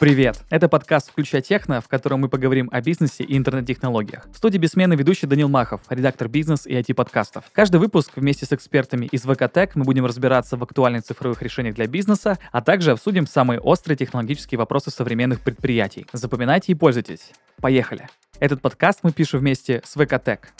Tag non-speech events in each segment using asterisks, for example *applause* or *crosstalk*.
Привет! Это подкаст «Включай техно», в котором мы поговорим о бизнесе и интернет-технологиях. В студии бессменный ведущий Данил Махов, редактор бизнес и IT-подкастов. Каждый выпуск вместе с экспертами из ВКТек мы будем разбираться в актуальных цифровых решениях для бизнеса, а также обсудим самые острые технологические вопросы современных предприятий. Запоминайте и пользуйтесь. Поехали! Этот подкаст мы пишем вместе с ВКТек.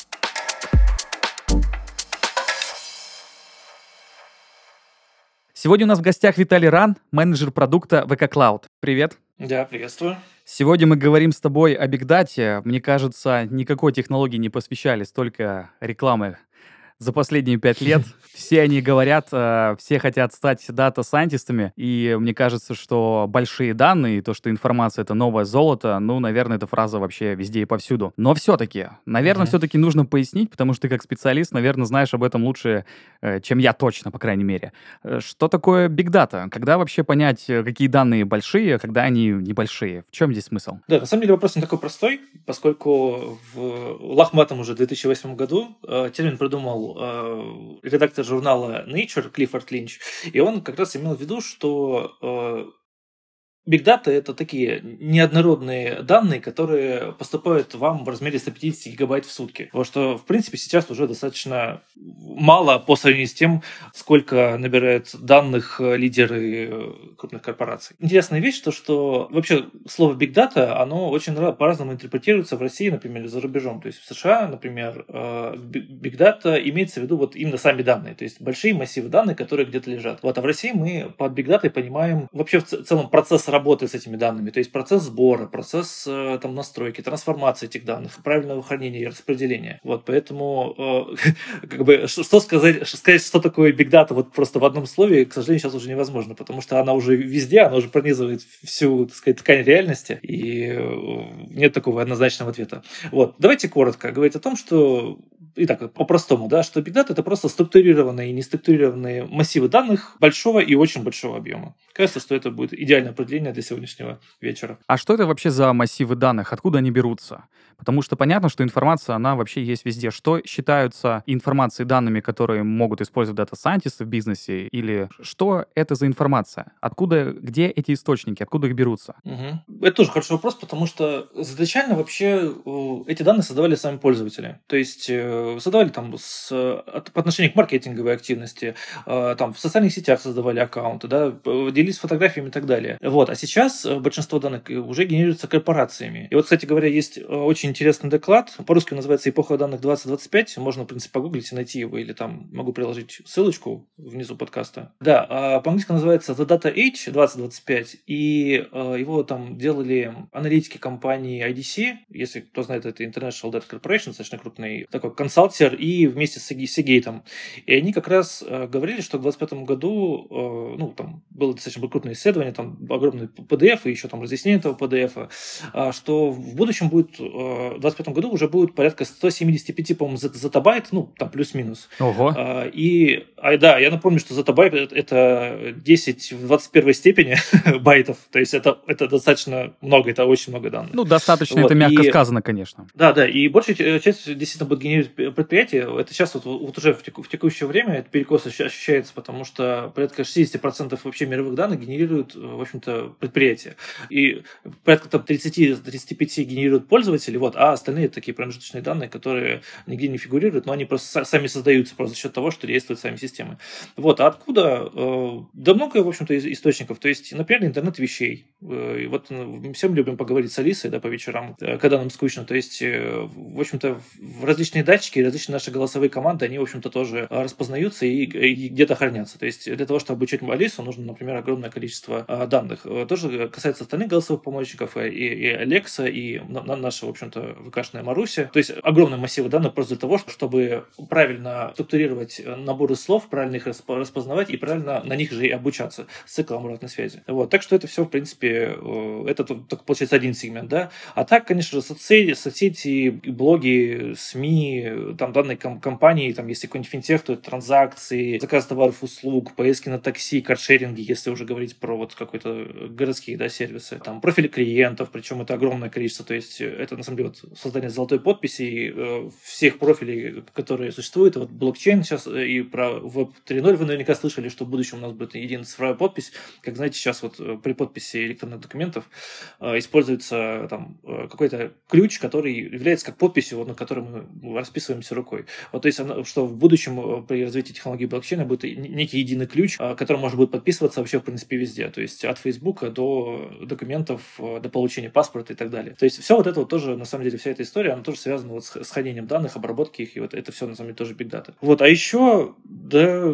Сегодня у нас в гостях Виталий Ран, менеджер продукта ВК Cloud. Привет. Да, приветствую. Сегодня мы говорим с тобой о бигдате. Мне кажется, никакой технологии не посвящали столько рекламы за последние пять лет. *laughs* Все они говорят, э, все хотят стать дата-сайентистами, и мне кажется, что большие данные, то, что информация — это новое золото, ну, наверное, эта фраза вообще везде и повсюду. Но все-таки, наверное, mm-hmm. все-таки нужно пояснить, потому что ты как специалист, наверное, знаешь об этом лучше, э, чем я точно, по крайней мере. Э, что такое бигдата? Когда вообще понять, какие данные большие, а когда они небольшие? В чем здесь смысл? Да, на самом деле вопрос не такой простой, поскольку в лахматом уже 2008 году термин придумал редактор журнала Nature Клиффорд Линч, и он как раз имел в виду, что э, Big Data – это такие неоднородные данные, которые поступают вам в размере 150 гигабайт в сутки. Вот что, в принципе, сейчас уже достаточно мало по сравнению с тем, сколько набирают данных лидеры крупных корпораций. Интересная вещь, то, что вообще слово Big Data, оно очень по-разному интерпретируется в России, например, или за рубежом. То есть в США, например, э, Big Data имеется в виду вот именно сами данные, то есть большие массивы данных, которые где-то лежат. Вот, а в России мы под Big Data понимаем вообще в целом процесс работы с этими данными, то есть процесс сбора, процесс э, там, настройки, трансформации этих данных, правильного хранения и распределения. Вот, поэтому, э, *laughs* как бы, что сказать, сказать, что такое Big Data вот просто в одном слове, к сожалению, сейчас уже невозможно, потому что она уже везде, она уже пронизывает всю, так сказать, ткань реальности, и э, нет такого однозначного ответа. Вот, давайте коротко говорить о том, что Итак, по-простому, да, что Big Data это просто структурированные и неструктурированные массивы данных большого и очень большого объема. Кажется, что это будет идеальное определение для сегодняшнего вечера. А что это вообще за массивы данных? Откуда они берутся? Потому что понятно, что информация, она вообще есть везде. Что считаются информацией, данными, которые могут использовать дата-сайентисты в бизнесе? Или что это за информация? Откуда, где эти источники? Откуда их берутся? Угу. Это тоже хороший вопрос, потому что изначально вообще эти данные создавали сами пользователи. То есть э, создавали там с, по отношению к маркетинговой активности, э, там в социальных сетях создавали аккаунты, да, делились фотографиями и так далее. Вот. А сейчас э, большинство данных уже генерируется корпорациями. И вот, кстати говоря, есть очень интересный доклад. По-русски он называется «Эпоха данных 2025». Можно, в принципе, погуглить и найти его, или там могу приложить ссылочку внизу подкаста. Да, а по-английски называется «The Data Age 2025», и э, его там делали аналитики компании IDC, если кто знает, это International Data Corporation, достаточно крупный такой консалтер, и вместе с Seagate. И они как раз э, говорили, что в 2025 году, э, ну, там было достаточно крупное исследование, там огромный PDF и еще там разъяснение этого PDF, что в будущем будет в 2025 году уже будет порядка 175, по-моему, зетабайт, ну, там плюс-минус. Ого. А, и, а, да, я напомню, что зетабайт – это 10 в 21 степени *laughs* байтов, то есть это, это достаточно много, это очень много данных. Ну, достаточно, вот. это мягко и, сказано, конечно. Да, да, и большая часть действительно будет генерировать предприятие. Это сейчас вот, вот уже в, теку, в текущее время этот перекос ощущается, потому что порядка 60% вообще мировых данных генерируют, в общем-то, предприятия. И порядка там 30-35 генерируют пользователи, вот, а остальные такие промежуточные данные, которые нигде не фигурируют, но они просто сами создаются просто за счет того, что действуют сами системы. Вот, а откуда? Э, да много, в общем-то, источников. То есть, например, интернет вещей. Э, и вот мы ну, всем любим поговорить с Алисой, да, по вечерам, э, когда нам скучно. То есть, в общем-то, различные датчики, различные наши голосовые команды, они, в общем-то, тоже распознаются и, и где-то хранятся. То есть, для того, чтобы обучить Алису, нужно, например, огромное количество данных. Тоже касается остальных голосовых помощников, и, и Alexa, и нашего, в общем-то, ВКшная Маруся. То есть огромные массивы данных просто для того, чтобы правильно структурировать наборы слов, правильно их распознавать и правильно на них же и обучаться с циклом обратной связи. Вот. Так что это все, в принципе, э, это только получается один сегмент, да. А так, конечно же, соцсети, соцсети блоги, СМИ, там данные ком- компании, там, если какой-нибудь финтех, то это транзакции, заказ товаров, услуг, поездки на такси, каршеринги, если уже говорить про вот какой-то городские, да, сервисы, там, профили клиентов, причем это огромное количество, то есть это, на самом деле, вперед создание золотой подписи э, всех профилей, которые существуют. Вот блокчейн сейчас э, и про Web 3.0 вы наверняка слышали, что в будущем у нас будет единая цифровая подпись. Как знаете, сейчас вот э, при подписи электронных документов э, используется там э, какой-то ключ, который является как подписью, вот, на которой мы расписываемся рукой. Вот, то есть, что в будущем при развитии технологии блокчейна будет некий единый ключ, которым можно будет подписываться вообще, в принципе, везде. То есть от Facebook до документов, до получения паспорта и так далее. То есть все вот это вот тоже, на самом деле, вся эта история, она тоже связана вот с, хранением данных, обработки их, и вот это все, на самом деле, тоже big data. Вот, а еще, да,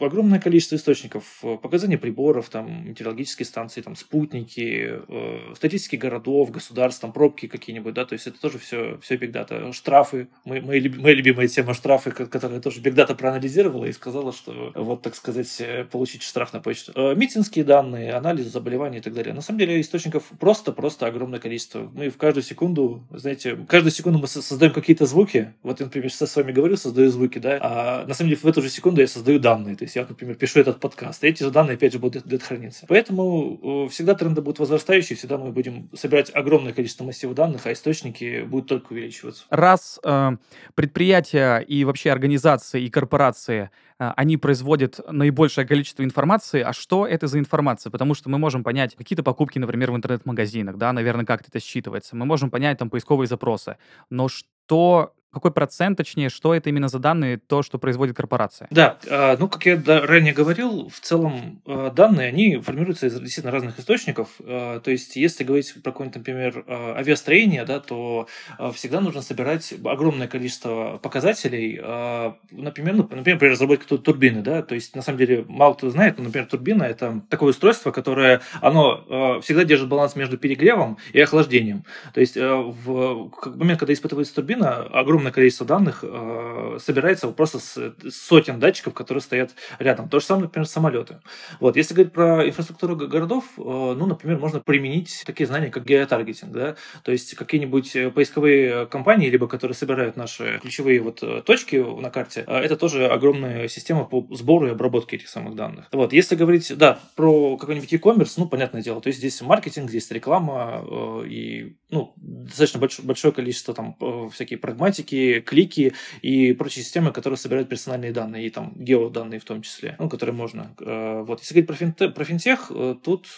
огромное количество источников, э, показания приборов, там, метеорологические станции, там, спутники, э, статистики городов, государств, там, пробки какие-нибудь, да, то есть это тоже все, все big data. Штрафы, мы, моя, моя любимая тема штрафы, которая тоже big data проанализировала и сказала, что вот, так сказать, э, получить штраф на почту. Э, митинские данные, анализ заболеваний и так далее. На самом деле источников просто-просто огромное количество. Мы в каждую секунду, знаете, каждую секунду мы создаем какие-то звуки. Вот я, например, сейчас с вами говорю, создаю звуки, да, а на самом деле в эту же секунду я создаю данные. То есть я, например, пишу этот подкаст, эти же данные, опять же, будут, будут храниться. Поэтому э, всегда тренды будут возрастающие, всегда мы будем собирать огромное количество массивов данных, а источники будут только увеличиваться. Раз э, предприятия и вообще организации и корпорации э, они производят наибольшее количество информации, а что это за информация? Потому что мы можем понять какие-то покупки, например, в интернет-магазинах, да, наверное, как это считывается. Мы можем понять там поисковые запросы. Но что какой процент, точнее, что это именно за данные, то, что производит корпорация? Да, а, ну, как я ранее говорил, в целом а, данные, они формируются из действительно разных источников. А, то есть, если говорить про какое-нибудь, например, авиастроение, да, то всегда нужно собирать огромное количество показателей, например, ну, например, при разработке турбины, да, то есть, на самом деле, мало кто знает, но, например, турбина – это такое устройство, которое, оно всегда держит баланс между перегревом и охлаждением. То есть, в момент, когда испытывается турбина, огромное огромное количество данных э, собирается просто с, сотен датчиков, которые стоят рядом. То же самое, например, самолеты. Вот, если говорить про инфраструктуру городов, э, ну, например, можно применить такие знания, как геотаргетинг, да, то есть какие-нибудь э, поисковые компании, либо которые собирают наши ключевые вот э, точки на карте, э, это тоже огромная система по сбору и обработке этих самых данных. Вот, если говорить, да, про какой-нибудь e-commerce, ну, понятное дело, то есть здесь маркетинг, здесь реклама э, и, ну, достаточно большое, большое количество там э, всякие прагматики, клики и прочие системы, которые собирают персональные данные, и там геоданные в том числе, ну, которые можно. Э, вот. Если говорить про, финтех, про финтех, э, тут,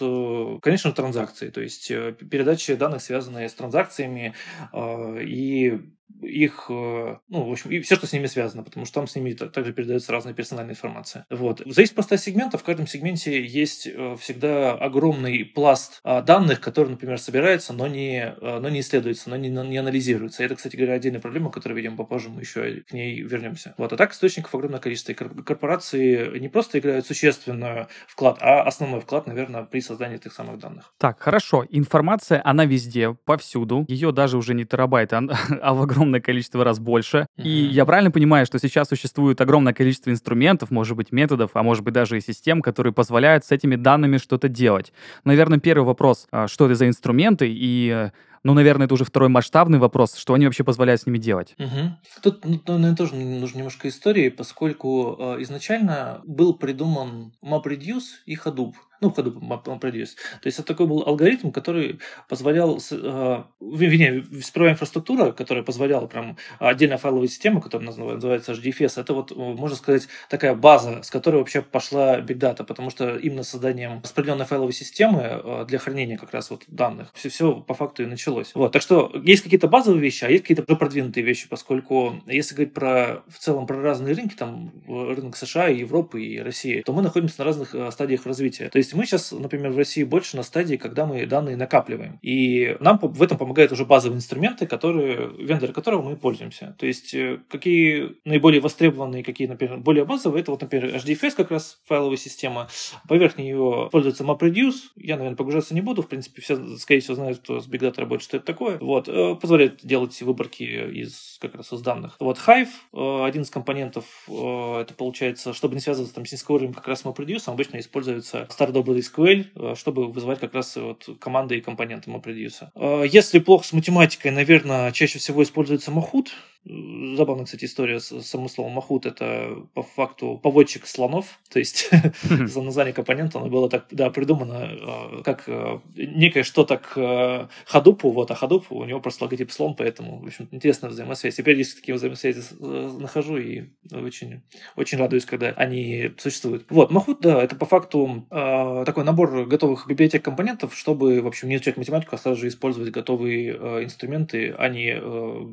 конечно, транзакции, то есть передача данных, связанные с транзакциями, и их, э, ну, в общем, и все, что с ними связано, потому что там с ними также передается разная персональная информация. Вот. Зависит просто от сегмента. В каждом сегменте есть э, всегда огромный пласт а, данных, который, например, собирается, но не, э, но не исследуется, но не, не анализируется. Это, кстати говоря, отдельная проблема, которую видим попозже, мы еще к ней вернемся. Вот. А так источников огромное количество. И корпорации не просто играют существенный вклад, а основной вклад, наверное, при создании этих самых данных. Так, хорошо. Информация, она везде, повсюду. Ее даже уже не терабайт, а, *laughs* а в огромном огромное количество раз больше. Mm-hmm. И я правильно понимаю, что сейчас существует огромное количество инструментов, может быть, методов, а может быть, даже и систем, которые позволяют с этими данными что-то делать. Наверное, первый вопрос, а, что это за инструменты и ну, наверное, это уже второй масштабный вопрос, что они вообще позволяют с ними делать. Угу. Тут, ну, наверное, тоже нужно немножко истории, поскольку э, изначально был придуман MapReduce и Hadoop ну, Hadoop MapReduce. То есть это такой был алгоритм, который позволял, э, вернее, сперва инфраструктура, которая позволяла прям отдельная файловая система, которая называется HDFS, это вот, можно сказать, такая база, с которой вообще пошла Big Data, потому что именно созданием распределенной файловой системы э, для хранения как раз вот данных все, все по факту и началось. Вот, так что есть какие-то базовые вещи, а есть какие-то продвинутые вещи, поскольку если говорить про в целом про разные рынки, там рынок США, и Европы и России, то мы находимся на разных э, стадиях развития. То есть мы сейчас, например, в России больше на стадии, когда мы данные накапливаем. И нам в этом помогают уже базовые инструменты, которые, вендоры которого мы пользуемся. То есть э, какие наиболее востребованные, какие, например, более базовые, это вот, например, HDFS как раз файловая система. Поверх нее пользуется MapReduce. Я, наверное, погружаться не буду. В принципе, все, скорее всего, знают, кто с Big Data работает, что это такое. Вот. Э, позволяет делать выборки из как раз из данных. Вот Hive, э, один из компонентов, это получается, чтобы не связываться там с низкоуровневым как раз MapReduce, обычно используется старый добрый SQL, э, чтобы вызывать как раз вот команды и компоненты MapReduce. Э, если плохо с математикой, наверное, чаще всего используется Mahout. Забавная, кстати, история с самым словом Махут. Это по факту поводчик слонов. То есть *laughs* за название компонента оно было так да, придумано э, как э, некое что-то к Хадупу. Вот, а Хадуп у него просто логотип слон, поэтому, в общем, интересная взаимосвязь. Теперь есть такие взаимосвязи нахожу и очень, очень радуюсь, когда они существуют. Вот, Махут, да, это по факту такой набор готовых библиотек компонентов, чтобы, в общем, не изучать математику, а сразу же использовать готовые инструменты, а не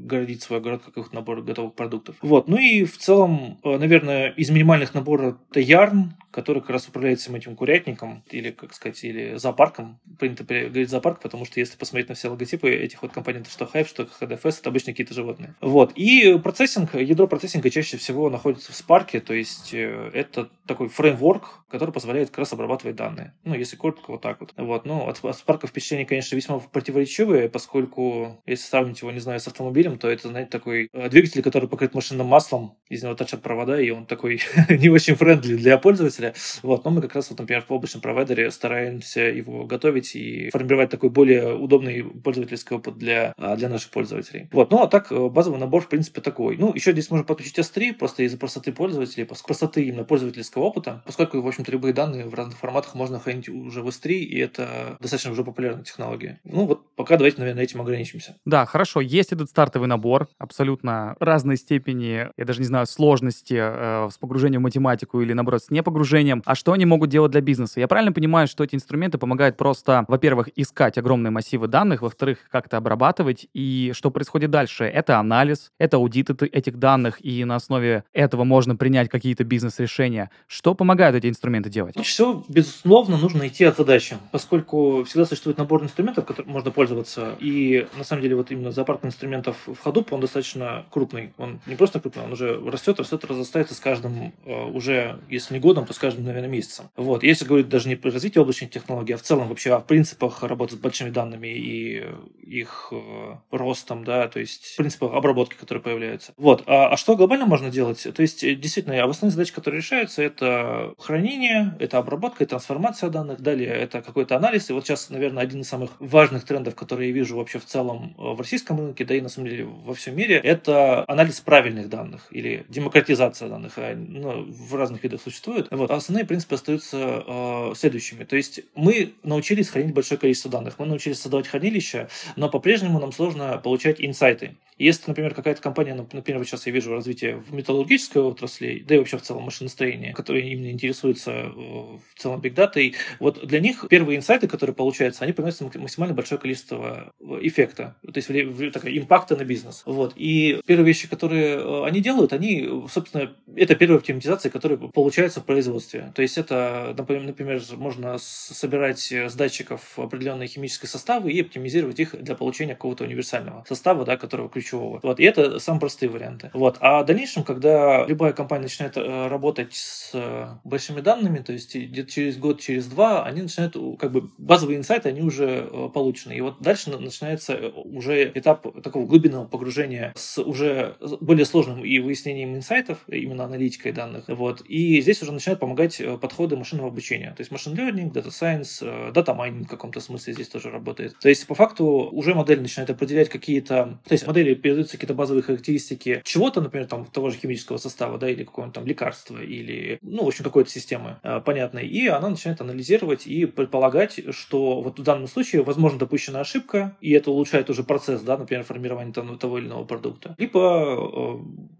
городить свой город как их набор готовых продуктов. Вот. Ну и в целом, э, наверное, из минимальных наборов это Yarn, который как раз управляет всем этим курятником, или, как сказать, или зоопарком. Принято говорить зоопарк, потому что если посмотреть на все логотипы этих вот компонентов, что Hive, что HDFS, это обычно какие-то животные. Вот. И процессинг, ядро процессинга чаще всего находится в Spark, то есть э, это такой фреймворк, который позволяет как раз обрабатывать данные. Ну, если коротко, вот так вот. Вот. Ну, от Spark впечатление, конечно, весьма противоречивые, поскольку, если сравнить его, не знаю, с автомобилем, то это, знаете, такой э, двигатель, который покрыт машинным маслом, из него торчат провода, и он такой *laughs* не очень friendly для пользователя. Вот. Но мы как раз, вот, например, в облачном провайдере стараемся его готовить и формировать такой более удобный пользовательский опыт для, а, для наших пользователей. Вот. Ну, а так, э, базовый набор, в принципе, такой. Ну, еще здесь можно подключить S3, просто из-за простоты пользователей, простоты именно пользовательского опыта, поскольку, в общем-то, любые данные в разных форматах можно хранить уже в S3, и это достаточно уже популярная технология. Ну, вот пока давайте, наверное, этим ограничимся. Да, хорошо. Есть этот стартовый набор, абсолютно разной степени, я даже не знаю, сложности э, с погружением в математику или, наоборот, с непогружением. А что они могут делать для бизнеса? Я правильно понимаю, что эти инструменты помогают просто, во-первых, искать огромные массивы данных, во-вторых, как-то обрабатывать, и что происходит дальше? Это анализ, это аудит этих данных, и на основе этого можно принять какие-то бизнес-решения. Что помогают эти инструменты делать? Все, безусловно, нужно идти от задачи, поскольку всегда существует набор инструментов, которым можно пользоваться, и на самом деле вот именно зоопарк инструментов в Hadoop, он достаточно крупный. Он не просто крупный, он уже растет, растет, разрастается с каждым э, уже, если не годом, то с каждым, наверное, месяцем. Вот. Если говорить даже не про развитие облачных технологий, а в целом вообще о принципах работы с большими данными и их э, ростом, да, то есть принципах обработки, которые появляются. Вот. А, а что глобально можно делать? То есть, действительно, основные задачи, которые решаются, это хранение, это обработка, это трансформация данных, далее это какой-то анализ. И вот сейчас, наверное, один из самых важных трендов, которые я вижу вообще в целом э, в российском рынке, да и на самом деле во всем мире, это анализ правильных данных или демократизация данных. Ну, в разных видах существует. Вот. А основные принципы остаются э, следующими. То есть мы научились хранить большое количество данных, мы научились создавать хранилища, но по-прежнему нам сложно получать инсайты. Если, например, какая-то компания, например, сейчас я вижу развитие в металлургической отрасли, да и вообще в целом машиностроение, которые именно интересуются э, в целом Data, вот для них первые инсайты, которые получаются, они приносят максимально большое количество э, эффекта, то есть такая импакта на бизнес. Вот. И первые вещи, которые э, они делают, они, собственно, это первая автоматизация, которая получается в производстве. То есть это, например, можно собирать с датчиков определенные химические составы и оптимизировать их для получения какого-то универсального состава, да, которого ключевого. Вот. И это самые простые варианты. Вот. А в дальнейшем, когда любая компания начинает э, работать с э, большими данными, то есть через год, через два, они начинают, как бы, базовые инсайты, они уже э, получены. И вот дальше начинается уже этап такого глубинного погружения с уже более сложным и выяснением инсайтов, именно аналитикой данных. Вот. И здесь уже начинают помогать подходы машинного обучения. То есть машин learning, data science, data mining в каком-то смысле здесь тоже работает. То есть по факту уже модель начинает определять какие-то... То есть модели передаются какие-то базовые характеристики чего-то, например, там того же химического состава, да, или какого-нибудь там лекарства, или, ну, в общем, какой-то системы э, понятной, и она начинает анализировать и предполагать, что вот в данном случае, возможно, допущена ошибка, и это улучшает уже процесс, да, например, формирования того или иного продукта. Либо э,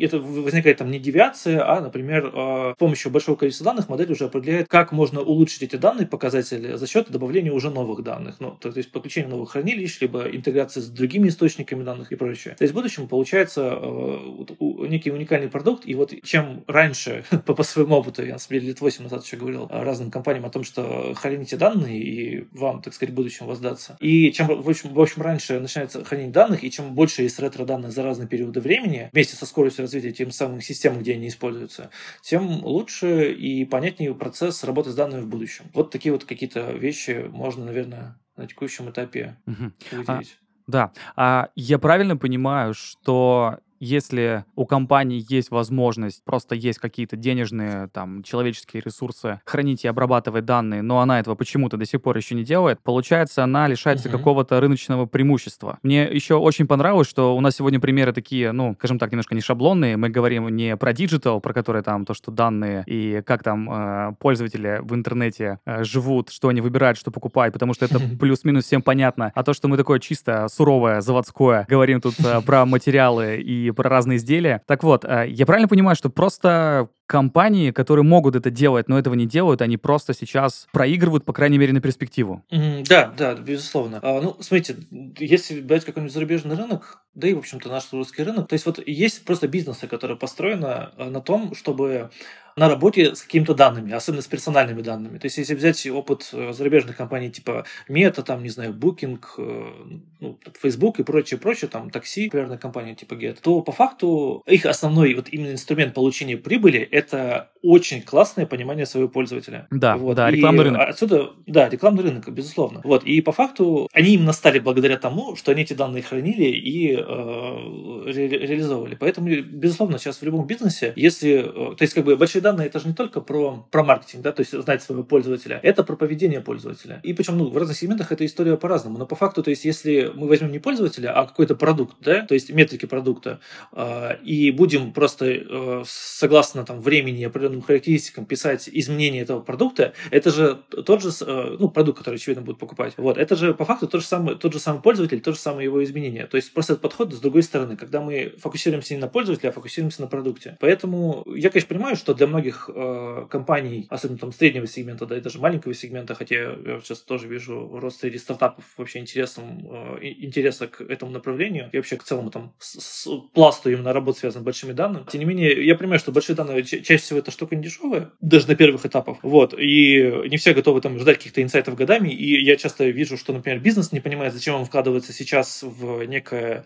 это возникает там не девиация, а, например, а, с помощью большого количества данных модель уже определяет, как можно улучшить эти данные показатели за счет добавления уже новых данных. Ну, то, есть подключения новых хранилищ, либо интеграции с другими источниками данных и прочее. То есть в будущем получается э, некий уникальный продукт, и вот чем раньше, *laughs* по, по своему опыту, я на самом деле лет 8 назад еще говорил разным компаниям о том, что храните данные, и вам, так сказать, в будущем воздаться. И чем, в общем, в общем раньше начинается хранить данных, и чем больше есть ретро-данных за разные периоды времени, со скоростью развития тем самым систем, где они используются, тем лучше и понятнее процесс работы с данными в будущем. Вот такие вот какие-то вещи можно, наверное, на текущем этапе угу. выделить. А, да. А я правильно понимаю, что если у компании есть возможность, просто есть какие-то денежные, там, человеческие ресурсы, хранить и обрабатывать данные, но она этого почему-то до сих пор еще не делает, получается, она лишается угу. какого-то рыночного преимущества. Мне еще очень понравилось, что у нас сегодня примеры такие, ну, скажем так, немножко не шаблонные. Мы говорим не про digital, про который там то, что данные и как там э, пользователи в интернете э, живут, что они выбирают, что покупают, потому что это *laughs* плюс-минус всем понятно. А то, что мы такое чисто суровое, заводское, говорим тут э, про материалы и про разные изделия. Так вот, э, я правильно понимаю, что просто компании, которые могут это делать, но этого не делают, они просто сейчас проигрывают, по крайней мере, на перспективу. Mm, да, да, безусловно. А, ну, смотрите, если брать какой-нибудь зарубежный рынок, да и, в общем-то, наш русский рынок, то есть вот есть просто бизнесы, которые построены э, на том, чтобы на работе с какими-то данными, особенно с персональными данными. То есть, если взять опыт э, зарубежных компаний типа Meta, там, не знаю, Booking, э, ну, Facebook и прочее, прочее, там, такси, популярная компания типа Get, то по факту их основной вот именно инструмент получения прибыли – это очень классное понимание своего пользователя. Да, вот. да, рекламный и рынок. Отсюда, да, рекламный рынок, безусловно. Вот, и по факту они именно стали благодаря тому, что они эти данные хранили и э, ре реализовывали. Поэтому, безусловно, сейчас в любом бизнесе, если, э, то есть, как бы, большие данные это же не только про, про маркетинг, да, то есть знать своего пользователя, это про поведение пользователя. И причем, ну, в разных сегментах эта история по-разному. Но по факту, то есть, если мы возьмем не пользователя, а какой-то продукт, да, то есть метрики продукта, э, и будем просто э, согласно там времени, определенным характеристикам писать изменения этого продукта, это же тот же, э, ну, продукт, который, очевидно, будут покупать. Вот, это же по факту тот же самый, тот же самый пользователь, то же самое его изменение. То есть просто этот подход с другой стороны, когда мы фокусируемся не на пользователе, а фокусируемся на продукте. Поэтому я, конечно, понимаю, что для многих э, компаний, особенно там среднего сегмента, да и даже маленького сегмента, хотя я сейчас тоже вижу рост среди стартапов вообще интересом, э, интереса к этому направлению и вообще к целому там с, с пласту именно работы, связанной с большими данными. Тем не менее, я понимаю, что большие данные чаще всего это штука не дешевая, даже на первых этапах. Вот. И не все готовы там ждать каких-то инсайтов годами. И я часто вижу, что, например, бизнес не понимает, зачем он вкладывается сейчас в некое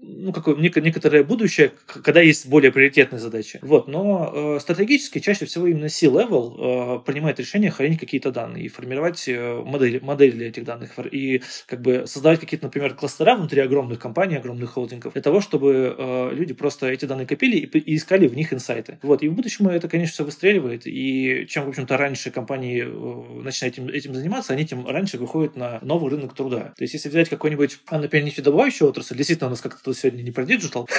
ну, какое, некоторое будущее, когда есть более приоритетные задачи. Вот, но э, стратегически чаще всего именно C-level э, принимает решение хранить какие-то данные и формировать э, модели, модели для этих данных и как бы создавать какие-то, например, кластера внутри огромных компаний, огромных холдингов, для того, чтобы э, люди просто эти данные копили и, и искали в них инсайты. Вот, и в будущем это, конечно, все выстреливает, и чем, в общем-то, раньше компании э, начинают этим, этим заниматься, они тем раньше выходят на новый рынок труда. То есть, если взять какой-нибудь, например, нефтедобывающую отрасль, действительно, у нас как-то тут сегодня не про digital. *laughs*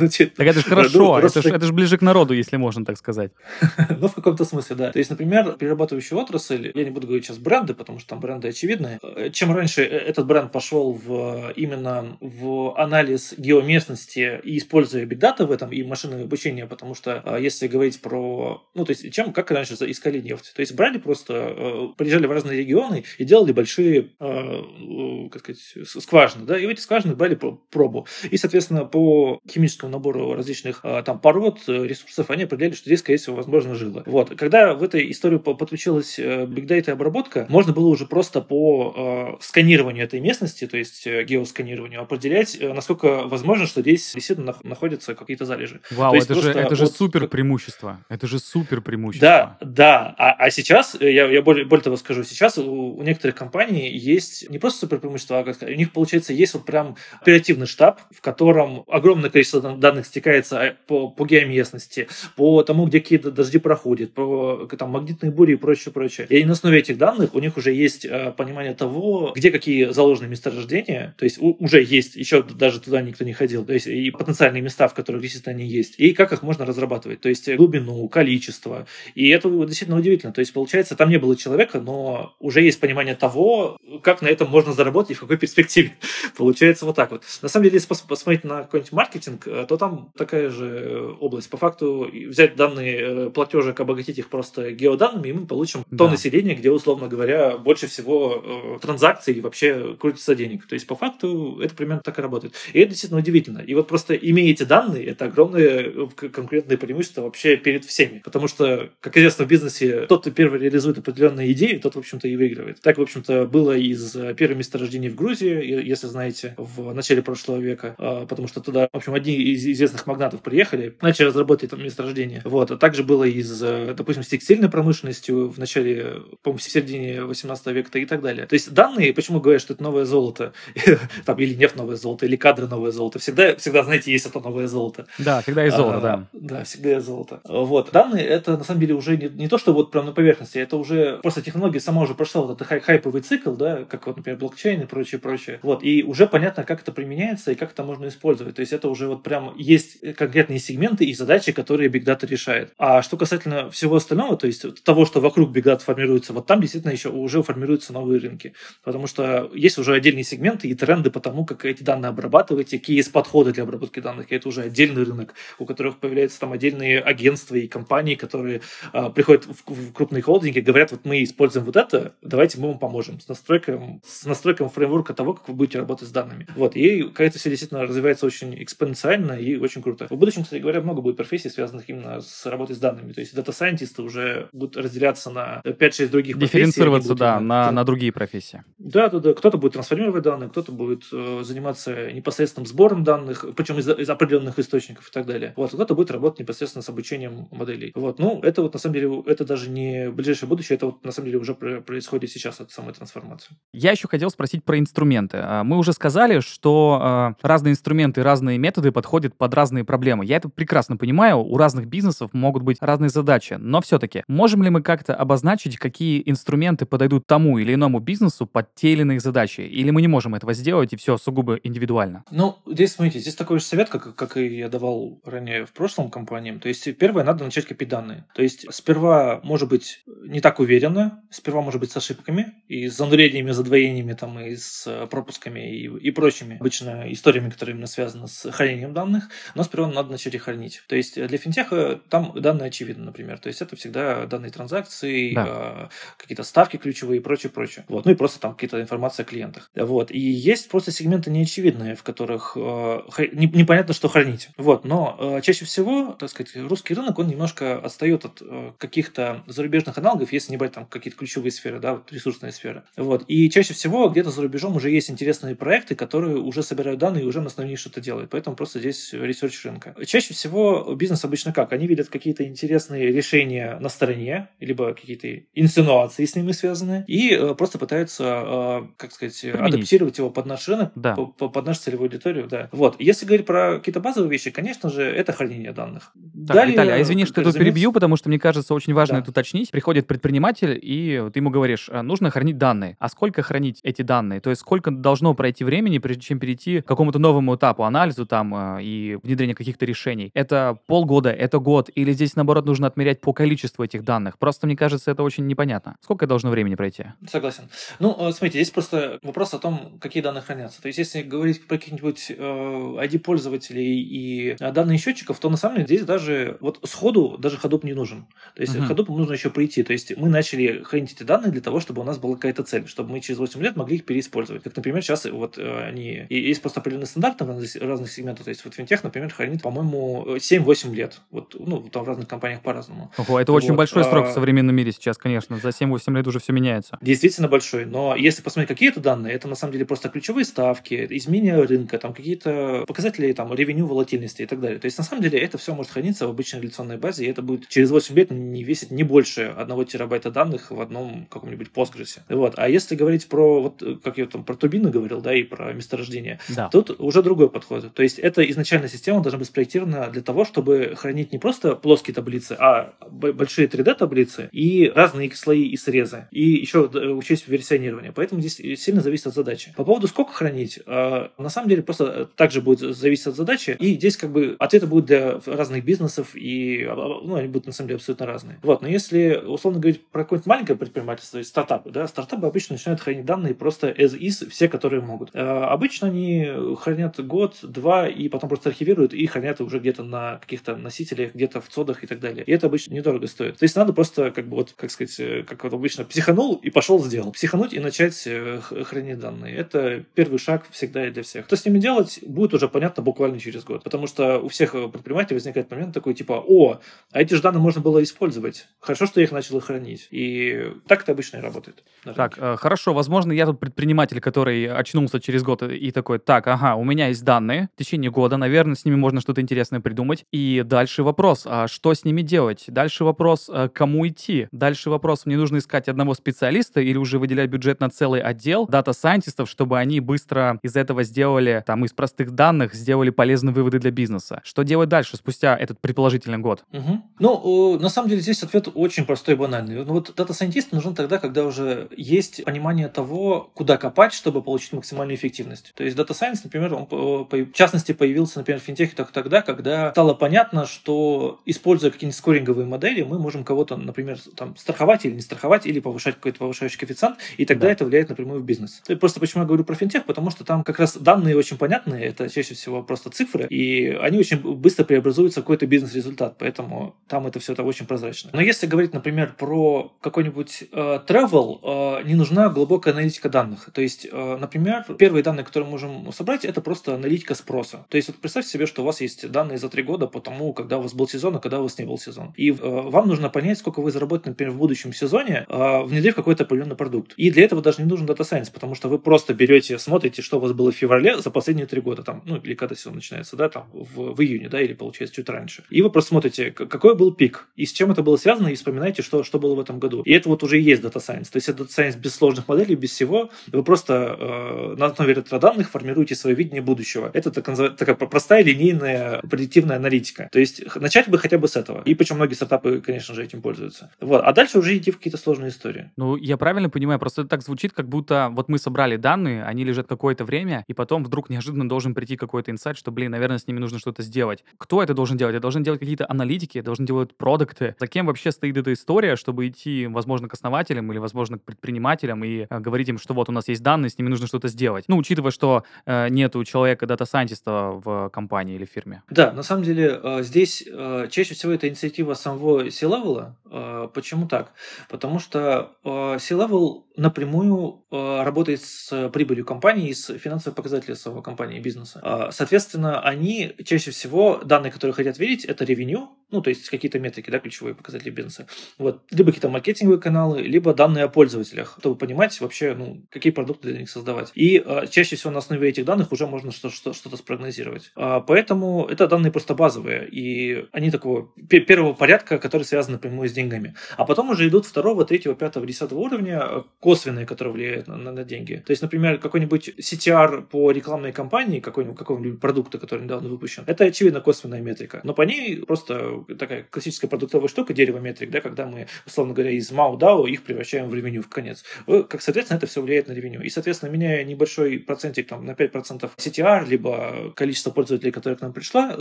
Ну, типа, так это же хорошо, это же ближе к народу, если можно так сказать. *laughs* Ну, в каком-то смысле, да. То есть, например, перерабатывающая отрасль, я не буду говорить сейчас бренды, потому что там бренды очевидные. Чем раньше э, этот бренд пошел в именно в анализ геоместности и используя Data в этом и машинное обучение, потому что а, если говорить про... Ну, то есть, чем, как раньше искали нефть? То есть, брали просто, э, приезжали в разные регионы и делали большие, э, как сказать, скважины, да, и в эти скважины брали пробу. И, соответственно, по химическому набору различных а, там пород, э, ресурсов, они определяли, что здесь, скорее всего, возможно, жило. Вот. Когда в этой истории подключилась э, Big Data обработка, можно было уже просто по э, сканированию этой местности, то есть геосканированию, определять, насколько возможно, что здесь действительно находятся какие-то залежи. Вау, это же, это же вот, супер преимущество. Это же супер преимущество. Да, да. А, а сейчас, я, я более, более того скажу, сейчас у, у некоторых компаний есть не просто супер преимущество, а у них, получается, есть вот прям оперативный штаб, в котором огромное количество данных стекается э, по, по геоместности, по тому, где какие-то дожди проходят, по там, магнитные бури и прочее, прочее. И на основе этих данных у них уже есть э, понимание того, где какие заложенные месторождения, то есть у, уже есть, еще даже туда никто не ходил, то есть и потенциальные места, в которых действительно они есть, и как их можно разрабатывать, то есть глубину, количество. И это действительно удивительно. То есть, получается, там не было человека, но уже есть понимание того, как на этом можно заработать и в какой перспективе. *laughs* Получается вот так вот. На самом деле, посмотреть на какой-нибудь маркетинг, э, то там такая же э, область. По факту взять данные э, платежек, обогатить их просто геоданными, и мы получим да. то население, где, условно говоря, больше всего транзакций и вообще крутится денег. То есть, по факту, это примерно так и работает. И это действительно удивительно. И вот просто имея эти данные, это огромное конкурентное преимущество вообще перед всеми. Потому что, как известно в бизнесе, тот, кто первый реализует определенные идеи, тот, в общем-то, и выигрывает. Так, в общем-то, было из первых месторождений в Грузии, если знаете, в начале прошлого века рынка, э, потому что туда, в общем, одни из известных магнатов приехали, начали разработать там месторождение. Вот. А также было из, допустим, с текстильной промышленностью в начале, по-моему, в середине 18 века и так далее. То есть данные, почему говорят, что это новое золото, *laughs* там, или нефть новое золото, или кадры новое золото, всегда, всегда, знаете, есть это новое золото. Да, всегда есть золото, а, да. Да, всегда есть золото. Вот. Данные, это на самом деле уже не, не то, что вот прям на поверхности, это уже просто технология сама уже прошла вот этот хай хайповый цикл, да, как вот, например, блокчейн и прочее, прочее. Вот. И уже понятно, как это применяется и как это можно использовать. То есть это уже вот прям есть конкретные сегменты и задачи, которые Big Data решает. А что касательно всего остального, то есть того, что вокруг Big Data формируется, вот там действительно еще уже формируются новые рынки. Потому что есть уже отдельные сегменты и тренды по тому, как эти данные обрабатывать, какие есть подходы для обработки данных. И это уже отдельный рынок, у которых появляются там отдельные агентства и компании, которые а, приходят в, в крупные холдинги, говорят, вот мы используем вот это, давайте мы вам поможем с настройкой, с настройкой фреймворка того, как вы будете работать с данными. Вот. И это все действительно развивается очень экспоненциально и очень круто. В будущем, кстати говоря, много будет профессий, связанных именно с работой с данными. То есть дата-сайентисты уже будут разделяться на 5-6 других Дифференцироваться, да, на, на другие профессии. Да, да, да. Кто-то будет трансформировать данные, кто-то будет э, заниматься непосредственным сбором данных, причем из, из определенных источников и так далее. Вот. Кто-то будет работать непосредственно с обучением моделей. Вот. Ну, это вот на самом деле, это даже не ближайшее будущее, это вот на самом деле уже происходит сейчас, от самой трансформации. Я еще хотел спросить про инструменты. А, мы уже сказали, что э, разные инструменты, разные методы подходят под разные проблемы. Я это прекрасно понимаю, у разных бизнесов могут быть разные задачи, но все-таки можем ли мы как-то обозначить, какие инструменты подойдут тому или иному бизнесу под те или иные задачи? Или мы не можем этого сделать, и все сугубо индивидуально? Ну, здесь, смотрите, здесь такой же совет, как, как и я давал ранее в прошлом компаниям. То есть, первое, надо начать копить данные. То есть, сперва, может быть, не так уверенно, сперва, может быть, с ошибками, и с занурениями, задвоениями, там, и с э, пропусками, и, и прочими, обычно, историями, которые именно связаны с хранением данных, но сперва надо начать их хранить. То есть, для финтеха там данные очевидны, например. То есть, это всегда данные транзакции, да. э, какие-то ставки ключевые и прочее, прочее. Вот. Ну и просто там какие-то информация о клиентах. Вот. И есть просто сегменты неочевидные, в которых э, непонятно, что хранить. Вот. Но э, чаще всего, так сказать, русский рынок, он немножко отстает от э, каких-то зарубежных аналогов, если не брать там какие-то ключевые сферы, да, вот ресурсные сферы. Вот. И чаще всего где-то за рубежом уже есть интересные проекты, которые уже собирают данные и уже на основании что-то делают. Поэтому просто здесь research рынка. Чаще всего бизнес обычно как? Они видят какие-то интересные решения на стороне, либо какие-то инсинуации с ними связаны, и э, просто пытаются, э, как сказать, Применить. адаптировать его под наш рынок, да. под нашу целевую аудиторию. Да. Вот. Если говорить про какие-то базовые вещи, конечно же, это хранение данных. Так, Далее, Виталий, а извини, что я тут перебью, потому что мне кажется, очень важно да. это уточнить. Приходит предприниматель, и ты ему говоришь, «А, нужно хранить данные. А сколько хранить эти данные? То есть сколько должно пройти времени, прежде чем перейти к какому-то новому этапу, анализу там э, и внедрения каких-то решений? Это полгода, это год, или здесь, наоборот, нужно отмерять по количеству этих данных? Просто, мне кажется, это очень непонятно. Сколько должно времени пройти? Согласен. Ну, э, смотрите, здесь просто вопрос о том, какие данные хранятся. То есть, если говорить про каких-нибудь э, ID-пользователей и данные счетчиков, то на самом деле здесь даже вот сходу даже ходоп не нужен. То есть, uh-huh. ходопу нужно еще прийти. То есть, мы начали хранить эти данные для того, чтобы у нас была какая-то цель, чтобы мы через 8 лет могли их переиспользовать. Как, например, сейчас вот они... И есть просто определенные стандарты в разных, разных сегментах. То есть, вот финтех, например, хранит, по-моему, 7-8 лет. Вот, ну, там в разных компаниях по-разному. Ого, это вот. очень большой срок а... в современном мире сейчас, конечно. За 7-8 лет уже все меняется. Действительно большой. Но если посмотреть, какие это данные, это на самом деле просто ключевые ставки, изменения рынка, там какие-то показатели там ревеню волатильности и так далее. То есть на самом деле это все может храниться в обычной реляционной базе, и это будет через 8 лет не весить не больше одного терабайта данных в одном каком-нибудь Postgres. Вот. А если говорить про, вот, как я там про турбины говорил, да, и про месторождение, да. тут уже другой подход. То есть это изначально система должна быть спроектирована для того, чтобы хранить не просто плоские таблицы, а большие 3D-таблицы и разные слои и срезы, и еще э, учесть версионирование. Поэтому здесь сильно зависит от задачи. По поводу сколько хранить, э, на самом деле просто также будет зависеть от задачи, и здесь как бы ответы будут для разных бизнесов, и ну, они будут на самом деле абсолютно разные. Вот, но если условно говорить про какое-нибудь маленькое предпринимательство, то есть стартапы, да, стартапы обычно начинают хранить данные просто as is, все, которые могут. Э, обычно они хранят год, два, и потом просто архивируют и хранят уже где-то на каких-то носителях, где-то в цодах и так далее. И это обычно недорого стоит. То есть надо просто как бы вот, как сказать, как вот обычно психанул и пошел сделал. Психануть и начать э, хранить данные. Это первый шаг всегда и для всех. Что с ними делать, будет уже понятно буквально через год. Потому что у всех предпринимателей возникает момент такой типа, о, а эти же данные можно было использовать. Хорошо, что я их начал хранить. И так это обычно и работает. Так, э, хорошо, возможно, я тут предприниматель, который очнулся через год и такой, так, ага, у меня есть данные в течение года, наверное, с ними можно что-то интересное придумать. И дальше вопрос, а что с ними делать? Дальше вопрос, а кому идти? Дальше вопрос, мне нужно искать одного специалиста или уже выделять бюджет на целый отдел data scientist ов, чтобы они быстро из этого сделали, там, из простых данных сделали полезные выводы для бизнеса. Что делать дальше, спустя этот предположительный год? Угу. Ну, на самом деле здесь ответ очень простой и банальный. Ну, вот data scientist нужен тогда, когда уже есть понимание того, куда копать, чтобы получить максимальную эффективность. То есть Science, например, он, в частности появился, например, в финтехе только тогда, когда стало понятно, что используя какие-нибудь скоринговые модели, мы можем кого-то, например, там, страховать или не страховать, или повышать какой-то повышающий коэффициент, и тогда да. это влияет напрямую в бизнес. Просто почему я говорю про финтех, потому что там как раз данные очень понятные, это чаще всего просто цифры, и они очень быстро преобразуются в какой-то бизнес-результат, поэтому там это все это очень прозрачно. Но если говорить, например, про какой-нибудь э, travel, э, не нужна глубокая аналитика данных. То есть, э, например, первые данные, которые мы можем собрать, это просто аналитика спроса. То есть, вот представьте себе, что у вас есть данные за три года по тому, когда у вас был сезон, а когда у вас не был сезон. И э, вам нужно понять, сколько вы заработаете, например, в будущем сезоне, э, внедрив какой-то определенный продукт. И для этого даже не нужен Data Science, потому что вы просто берете, смотрите, что у вас было в феврале за последние три года, там, ну, или когда сезон начинается, да, там, в, в июне, да, или, получается, чуть раньше. И вы просто смотрите, какой был пик, и с чем это было связано, и вспоминаете, что, что было в этом году. И это вот уже и есть Data Science. То есть, это Data Science без сложных моделей, без всего. Вы просто э, на основе ретро-данных формируете свое видение будущего. Это так, такая простая линейная предиктивная аналитика. То есть, начать бы хотя бы с этого. И причем многие стартапы, конечно же, этим пользуются. Вот. А дальше уже идти в какие-то сложные истории. Ну, я правильно понимаю, просто это так звучит, как будто вот мы собрали данные, они лежат какое-то время, и потом вдруг неожиданно должен прийти какой-то инсайт, что, блин, наверное, с ними нужно что-то сделать. Кто это должен делать? Я должен делать какие-то аналитики, я должен делать продукты. За кем вообще стоит эта история, чтобы идти, возможно, к основателям или, возможно, к предпринимателям и э, говорить им, что вот у нас есть данные, с ними нужно что-то сделать. Ну, учитывая, что э, нету человека data scientist а в компании или фирме. Да, на самом деле э, здесь э, чаще всего это инициатива самого C-Level. Э, почему так? Потому что C-Level напрямую э, работает с прибылью компании и с финансовыми показателями своего компании бизнеса. Э, соответственно, они чаще всего, данные, которые хотят видеть, это revenue, ну, то есть какие-то метрики, да, ключевые показатели бизнеса. Вот. Либо какие-то маркетинговые каналы, либо данные о пользователях, чтобы понимать вообще, ну, какие продукты для них создавать. И э, чаще всего на основе этих данных уже можно что-то, спрогнозировать. А, поэтому это данные просто базовые, и они такого первого порядка, которые связаны напрямую с деньгами. А потом уже идут второго, третьего, пятого, десятого уровня, косвенные, которые влияют на, на, на деньги. То есть, например, какой-нибудь CTR по рекламной кампании, какой-нибудь какого-нибудь продукта, который недавно выпущен, это очевидно косвенная метрика. Но по ней просто такая классическая продуктовая штука, дерево метрик, да, когда мы, условно говоря, из MAU DAO их превращаем в ревеню в конец. Как, соответственно, это все влияет на ревеню. И, соответственно, меняя небольшой процентик там, на 5% CTR, либо количество пользователей, которые к нам пришла э,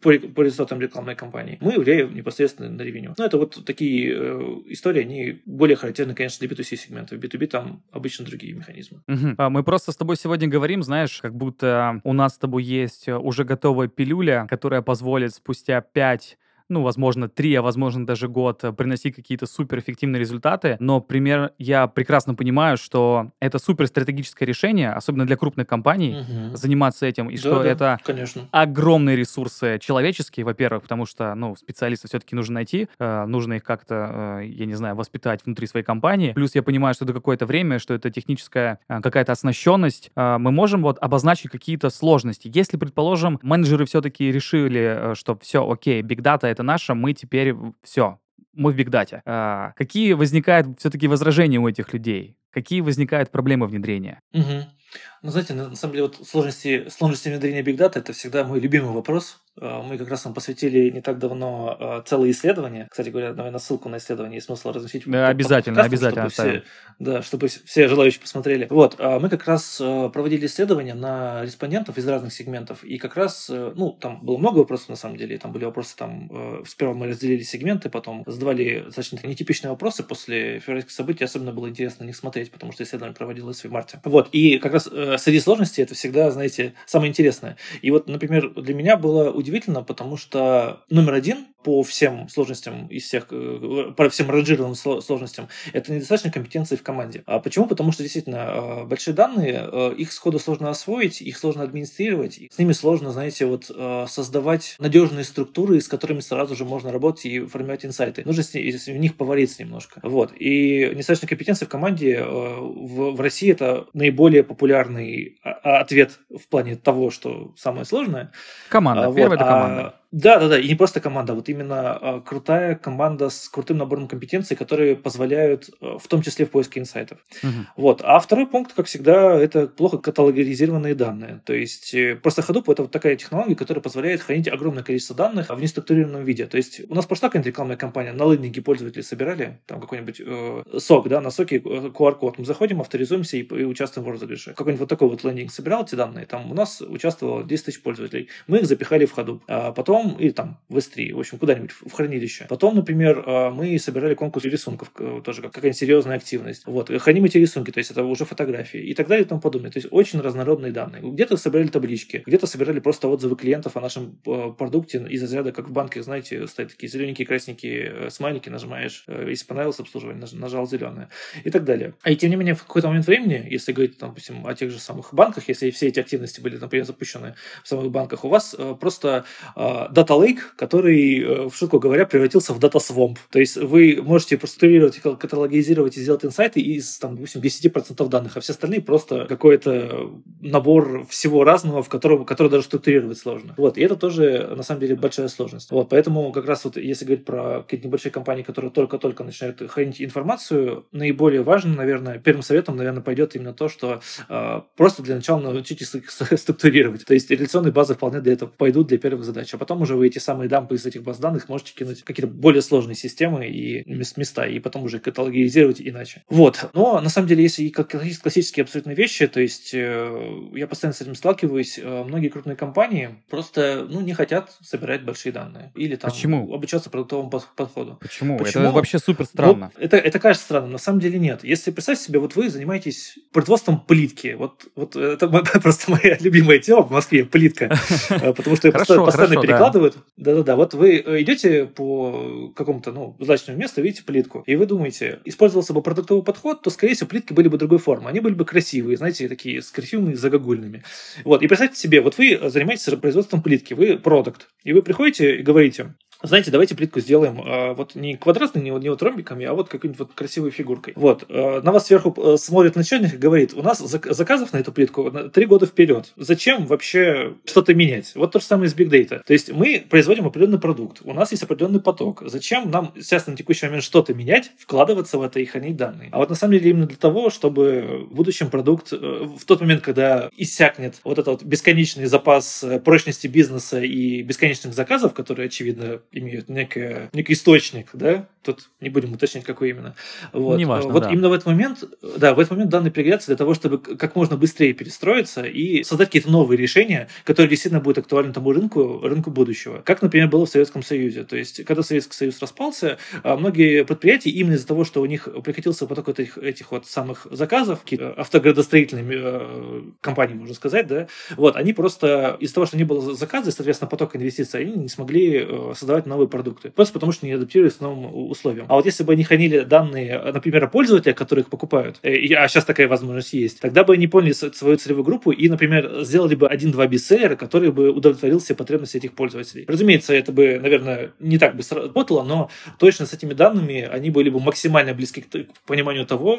по, по результатам рекламной кампании, мы влияем непосредственно на ревеню. Но это вот такие э, истории, они более характерны, конечно, для B2C сегмента. В B2B там обычно другие механизмы. Угу. Мы просто с тобой сегодня говорим, знаешь, как будто у нас с тобой есть уже готовая пилюля, которая позволит спустя 5 ну, возможно, три, а возможно, даже год э, приносить какие-то суперэффективные результаты. Но, пример, я прекрасно понимаю, что это супер стратегическое решение, особенно для крупных компаний, угу. заниматься этим, и да, что да, это конечно. огромные ресурсы человеческие, во-первых, потому что, ну, специалистов все-таки нужно найти, э, нужно их как-то, э, я не знаю, воспитать внутри своей компании. Плюс я понимаю, что это какое-то время, что это техническая э, какая-то оснащенность. Э, мы можем вот обозначить какие-то сложности. Если, предположим, менеджеры все-таки решили, э, что все, окей, big data это наше, мы теперь все, мы в бигдате. А, какие возникают все-таки возражения у этих людей? Какие возникают проблемы внедрения? Угу. Ну, знаете, на самом деле, вот сложности, сложности внедрения Big Data – это всегда мой любимый вопрос. А, мы как раз вам посвятили не так давно а, целое исследование. Кстати говоря, наверное, ссылку на исследование есть смысл разместить. Да, обязательно, обязательно чтобы все, да, чтобы все желающие посмотрели. Вот, а, мы как раз проводили исследование на респондентов из разных сегментов. И как раз, ну, там было много вопросов на самом деле. Там были вопросы, там, сперва мы разделили сегменты, потом задавали достаточно нетипичные вопросы после февральских событий. Особенно было интересно на них смотреть, потому что исследование проводилось в марте. Вот, и как раз среди сложностей это всегда, знаете, самое интересное. И вот, например, для меня было удивительно, потому что номер один по всем сложностям из всех, э, по всем ранжированным сложностям, это недостаточно компетенции в команде. А почему? Потому что действительно э, большие данные, э, их сходу сложно освоить, их сложно администрировать, с ними сложно, знаете, вот создавать надежные структуры, с которыми сразу же можно работать и формировать инсайты. Нужно в них повариться немножко. Вот. И недостаточно компетенции в команде в, в России это наиболее популярный стандартный а, ответ в плане того, что самое сложное. Команда. Вот, Первое это команда. Да, да, да, и не просто команда, вот именно э, крутая команда с крутым набором компетенций, которые позволяют, э, в том числе в поиске инсайтов. Угу. Вот. А второй пункт, как всегда, это плохо каталогизированные данные. То есть э, просто Hadoop это вот такая технология, которая позволяет хранить огромное количество данных в неструктурированном виде. То есть у нас прошла какая-нибудь рекламная кампания, на лендинге пользователи собирали, там какой-нибудь э, сок, да, на соке QR-код. Мы заходим, авторизуемся и, и участвуем в розыгрыше. Какой-нибудь вот такой вот лендинг собирал эти данные, там у нас участвовало 10 тысяч пользователей. Мы их запихали в Hadoop. А потом потом, или там в S3, в общем, куда-нибудь в хранилище. Потом, например, а, мы собирали конкурс рисунков, тоже как какая-нибудь серьезная активность. Вот, храним эти рисунки, то есть это уже фотографии и так далее и тому подобное. То есть очень разнородные данные. Где-то собирали таблички, где-то собирали просто отзывы клиентов о нашем а, продукте из разряда, как в банке, знаете, стоят такие зелененькие, красненькие э, смайлики, нажимаешь, э, если понравилось обслуживание, нажал зеленое и так далее. А и тем не менее, в какой-то момент времени, если говорить, там, допустим, о тех же самых банках, если все эти активности были, например, запущены в самых банках, у вас э, просто Data Lake, который, э, в шутку говоря, превратился в дата свомп. То есть вы можете проструктурировать, каталогизировать и сделать инсайты из, там, допустим, 10% данных, а все остальные просто какой-то набор всего разного, в котором, который даже структурировать сложно. Вот, и это тоже, на самом деле, большая сложность. Вот, поэтому как раз вот, если говорить про какие-то небольшие компании, которые только-только начинают хранить информацию, наиболее важно, наверное, первым советом, наверное, пойдет именно то, что э, просто для начала научитесь структурировать. То есть реляционные базы вполне для этого пойдут для первых задач, а потом уже вы эти самые дампы из этих баз данных можете кинуть какие-то более сложные системы и места, и потом уже каталогизировать иначе. Вот. Но на самом деле, если классические абсолютно вещи, то есть э, я постоянно с этим сталкиваюсь, э, многие крупные компании просто ну, не хотят собирать большие данные. Или там Почему? обучаться продуктовому подходу. Почему? Почему? Это вообще супер странно. Ну, это, это кажется странным, на самом деле нет. Если представьте себе, вот вы занимаетесь производством плитки. Вот, вот это *laughs* просто моя любимая тема в Москве, плитка. *laughs* Э, потому что ее постоянно перекладывают. Да-да-да. Вот вы э, идете по какому-то, ну, злачному месту, видите плитку, и вы думаете, использовался бы продуктовый подход, то, скорее всего, плитки были бы другой формы. Они были бы красивые, знаете, такие с красивыми загогульными. Вот. И представьте себе, вот вы занимаетесь производством плитки, вы продукт, и вы приходите и говорите, знаете, давайте плитку сделаем э, вот не квадратной, не, не вот ромбиками, а вот какой-нибудь вот красивой фигуркой. Вот. Э, на вас сверху э, смотрит начальник и говорит, у нас зак- заказов на эту плитку три года вперед. Зачем вообще что-то менять? Вот то же самое с Big Data. То есть мы производим определенный продукт, у нас есть определенный поток. Зачем нам сейчас на текущий момент что-то менять, вкладываться в это и хранить данные? А вот на самом деле именно для того, чтобы в будущем продукт э, в тот момент, когда иссякнет вот этот вот бесконечный запас э, прочности бизнеса и бесконечных заказов, которые, очевидно, имеют некое, некий источник, да, тут не будем уточнять, какой именно. Вот, Неважно, вот да. именно в этот момент, да, в этот момент данные пригодятся для того, чтобы как можно быстрее перестроиться и создать какие-то новые решения, которые действительно будут актуальны тому рынку, рынку будущего. Как, например, было в Советском Союзе. То есть, когда Советский Союз распался, а, многие предприятия именно из-за того, что у них прекратился поток этих, этих вот самых заказов, автоградостроительными э, компании, можно сказать, да, вот, они просто из-за того, что не было заказа, и, соответственно, поток инвестиций, они не смогли э, создавать новые продукты. Просто потому, что не адаптировались к новым условиям. А вот если бы они хранили данные, например, о пользователях, которые их покупают, э, а сейчас такая возможность есть, тогда бы они поняли свою целевую группу и, например, сделали бы один-два бестселлера, который бы удовлетворил все потребности этих пользователей. Разумеется, это бы, наверное, не так бы сработало, но точно с этими данными они были бы максимально близки к пониманию того,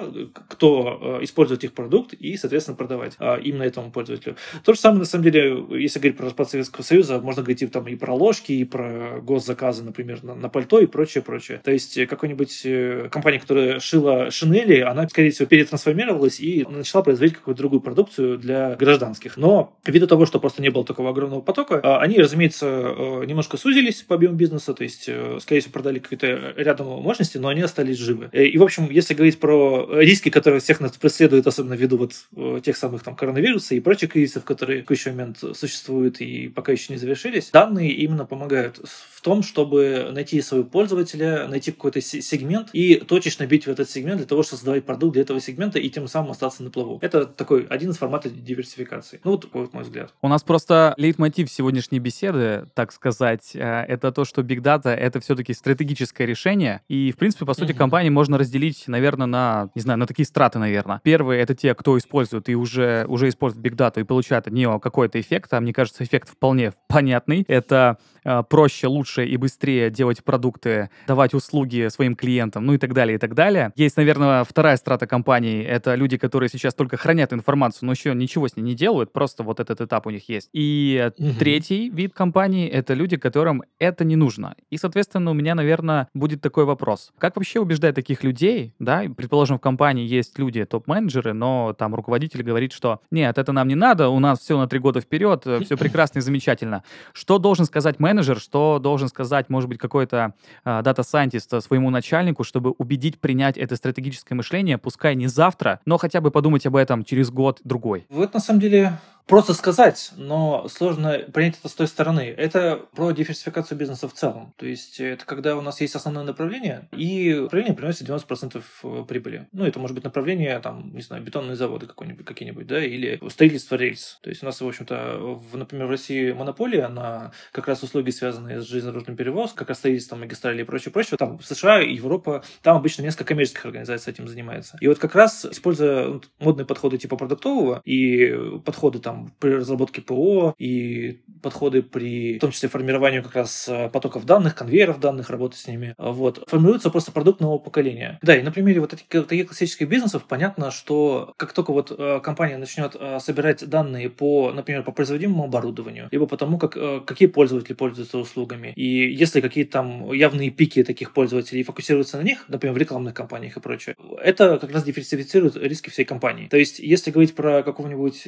кто э, использует их продукт и, соответственно, продавать а, именно этому пользователю. То же самое, на самом деле, если говорить про распад Советского Союза, можно говорить там и про ложки, и про госзаказы, например, на, на пальто и прочее, прочее. То есть какой-нибудь э, компания, которая шила шинели, она, скорее всего, перетрансформировалась и начала производить какую-то другую продукцию для гражданских. Но ввиду того, что просто не было такого огромного потока, а, они, разумеется, э, немножко сузились по объему бизнеса, то есть, э, скорее всего, продали какие-то рядом мощности, но они остались живы. И, в общем, если говорить про риски, которые всех нас преследуют, особенно ввиду вот тех самых там коронавируса и прочих кризисов, которые в текущий момент существуют и пока еще не завершились, данные именно помогают в том, чтобы найти своего пользователя, найти какой-то сегмент и точечно бить в этот сегмент для того, чтобы создавать продукт для этого сегмента и тем самым остаться на плаву. Это такой один из форматов диверсификации. Ну, вот такой вот мой взгляд. У нас просто лейтмотив сегодняшней беседы, так сказать, э, это то, что Big Data — это все-таки стратегическое решение. И, в принципе, по сути, mm-hmm. компании можно разделить, наверное, на, не знаю, на такие страты, наверное. Первые — это те, кто использует и уже, уже использует Big Data и получает от нее какой-то эффект. А мне кажется, эффект вполне понятный. Это проще, лучше и быстрее делать продукты, давать услуги своим клиентам, ну и так далее, и так далее. Есть, наверное, вторая страта компаний. Это люди, которые сейчас только хранят информацию, но еще ничего с ней не делают, просто вот этот этап у них есть. И угу. третий вид компаний — это люди, которым это не нужно. И, соответственно, у меня, наверное, будет такой вопрос. Как вообще убеждать таких людей, да, предположим, в компании есть люди, топ-менеджеры, но там руководитель говорит, что нет, это нам не надо, у нас все на три года вперед, э, все прекрасно и замечательно. Что должен сказать менеджер, что должен сказать, может быть, какой-то data scientist э, своему начальнику, чтобы убедить принять это стратегическое мышление, пускай не завтра, но хотя бы подумать об этом через год-другой? Вот на самом деле просто сказать, но сложно принять это с той стороны. Это про диверсификацию бизнеса в целом. То есть это когда у нас есть основное направление, и направление приносит 90% э, прибыли. Ну, это может быть направление, там, не знаю, бетонные заводы какие-нибудь, какие-нибудь да, или строительство рельс. То есть у нас, в общем-то, в, например, в России монополия на как раз услуги, связанные с железнодорожным перевозком, как раз строительство магистрали и прочее, прочее. Там в США, Европа, там обычно несколько коммерческих организаций этим занимается. И вот как раз, используя модные подходы типа продуктового и подходы там при разработке ПО и подходы при, в том числе, формированию как раз э, потоков данных, конвейеров данных, работы с ними. Вот. Формируется просто продукт нового поколения. Да, и на примере вот этих, таких классических бизнесов понятно, что как только вот э, компания начнет э, собирать данные по, например, по производимому оборудованию, либо по тому, как, какие пользователи пользуются услугами, и если какие-то там явные пики таких пользователей фокусируются на них, например, в рекламных компаниях и прочее, это как раз диверсифицирует риски всей компании. То есть, если говорить про какого-нибудь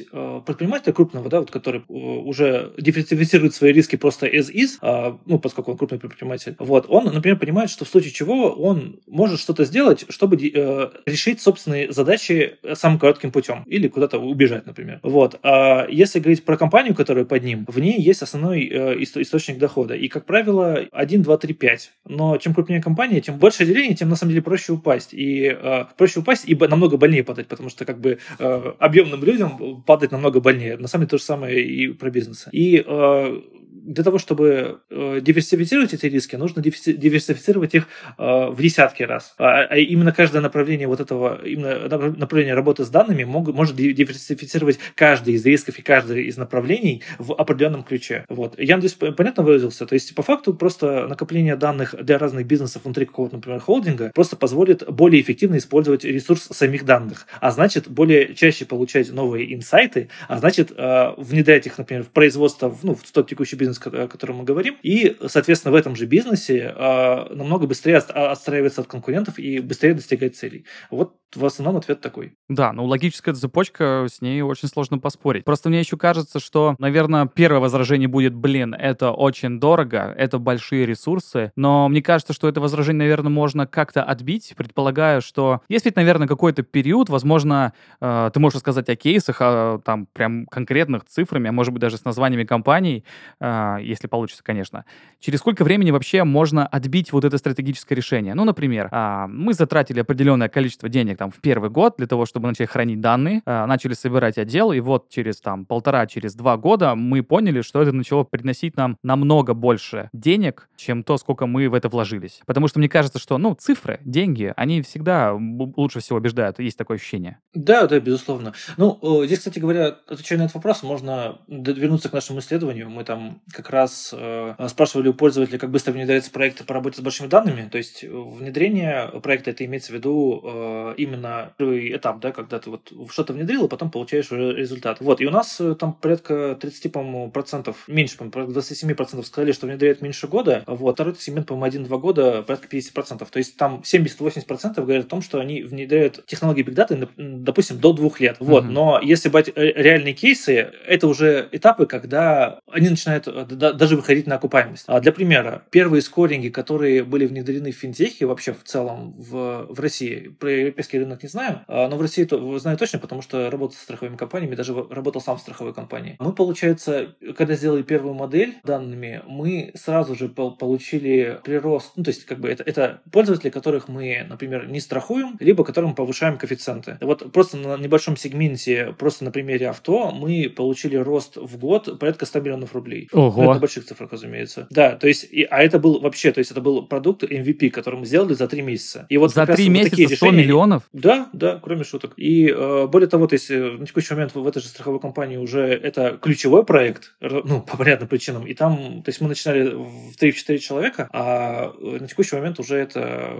предпринимателя, предпринимателя крупного, да, вот, который э, уже диверсифицирует свои риски просто as is, а, ну, поскольку он крупный предприниматель, вот, он, например, понимает, что в случае чего он может что-то сделать, чтобы э, решить собственные задачи самым коротким путем или куда-то убежать, например. Вот. А если говорить про компанию, которая под ним, в ней есть основной э, источник дохода. И, как правило, 1, 2, 3, 5. Но чем крупнее компания, тем больше делений, тем на самом деле проще упасть. И э, проще упасть и намного больнее падать, потому что как бы э, объемным людям падать намного больнее на самом деле то же самое и про бизнес. И э, для того, чтобы э, диверсифицировать эти риски, нужно диверсифицировать их э, в десятки раз. А, а именно каждое направление вот этого, именно направление работы с данными мог, может диверсифицировать каждый из рисков и каждый из направлений в определенном ключе. Вот. Я надеюсь, понятно выразился? То есть, по факту, просто накопление данных для разных бизнесов внутри какого-то, например, холдинга просто позволит более эффективно использовать ресурс самих данных, а значит, более чаще получать новые инсайты, а значит, э, внедрять их, например, в производство, ну, в тот текущий бизнес, о котором мы говорим, и, соответственно, в этом же бизнесе э, намного быстрее отстраиваться от конкурентов и быстрее достигать целей. Вот в основном ответ такой. Да, ну логическая цепочка, с ней очень сложно поспорить. Просто мне еще кажется, что, наверное, первое возражение будет, блин, это очень дорого, это большие ресурсы, но мне кажется, что это возражение, наверное, можно как-то отбить, предполагаю, что есть ведь, наверное, какой-то период, возможно, э, ты можешь рассказать о кейсах, о, там, прям конкретных цифрами, а может быть, даже с названиями компаний, э, если получится, конечно. Через сколько времени вообще можно отбить вот это стратегическое решение? Ну, например, э, мы затратили определенное количество денег там в первый год для того, чтобы начать хранить данные, э, начали собирать отдел, и вот через там полтора, через два года мы поняли, что это начало приносить нам намного больше денег, чем то, сколько мы в это вложились. Потому что мне кажется, что, ну, цифры, деньги, они всегда лучше всего убеждают, есть такое ощущение. Да, да, безусловно. Ну, здесь, кстати говоря, отвечая на этот вопрос, можно вернуться к нашему исследованию. Мы там как раз э, спрашивали у пользователя, как быстро внедряются проекты по работе с большими данными. То есть внедрение проекта, это имеется в виду э, именно первый этап, да, когда ты вот что-то внедрил, а потом получаешь уже результат. Вот, и у нас э, там порядка 30, по-моему, процентов, меньше, по-моему, 27 процентов сказали, что внедряют меньше года, вот, второй сегмент, по-моему, 1-2 года, порядка 50 процентов. То есть там 70-80 процентов говорят о том, что они внедряют технологии Big Data, допустим, до двух лет. Вот, mm-hmm. но если брать э, реальные кейсы, это уже этапы, когда они начинают э, даже выходить на окупаемость. А для примера, первые скоринги, которые были внедрены в финтехе, вообще в целом в, в России, про европейский рынок рынок не знаю, а, но в России то, знаю точно, потому что работал с страховыми компаниями, даже работал сам в страховой компании. Мы, получается, когда сделали первую модель данными, мы сразу же получили прирост, ну, то есть, как бы, это, это пользователи, которых мы, например, не страхуем, либо которым повышаем коэффициенты. Вот просто на небольшом сегменте, просто на примере авто, мы получили рост в год порядка 100 миллионов рублей. Ого. Ну, это больших цифрах, разумеется. Да, то есть, и, а это был вообще, то есть это был продукт MVP, который мы сделали за три месяца. И вот За три вот месяца такие 100 решения- миллионов? Да, да, кроме шуток. И э, более того, то есть э, на текущий момент в этой же страховой компании уже это ключевой проект, ну, по понятным причинам. И там, то есть мы начинали в 3-4 человека, а э, на текущий момент уже это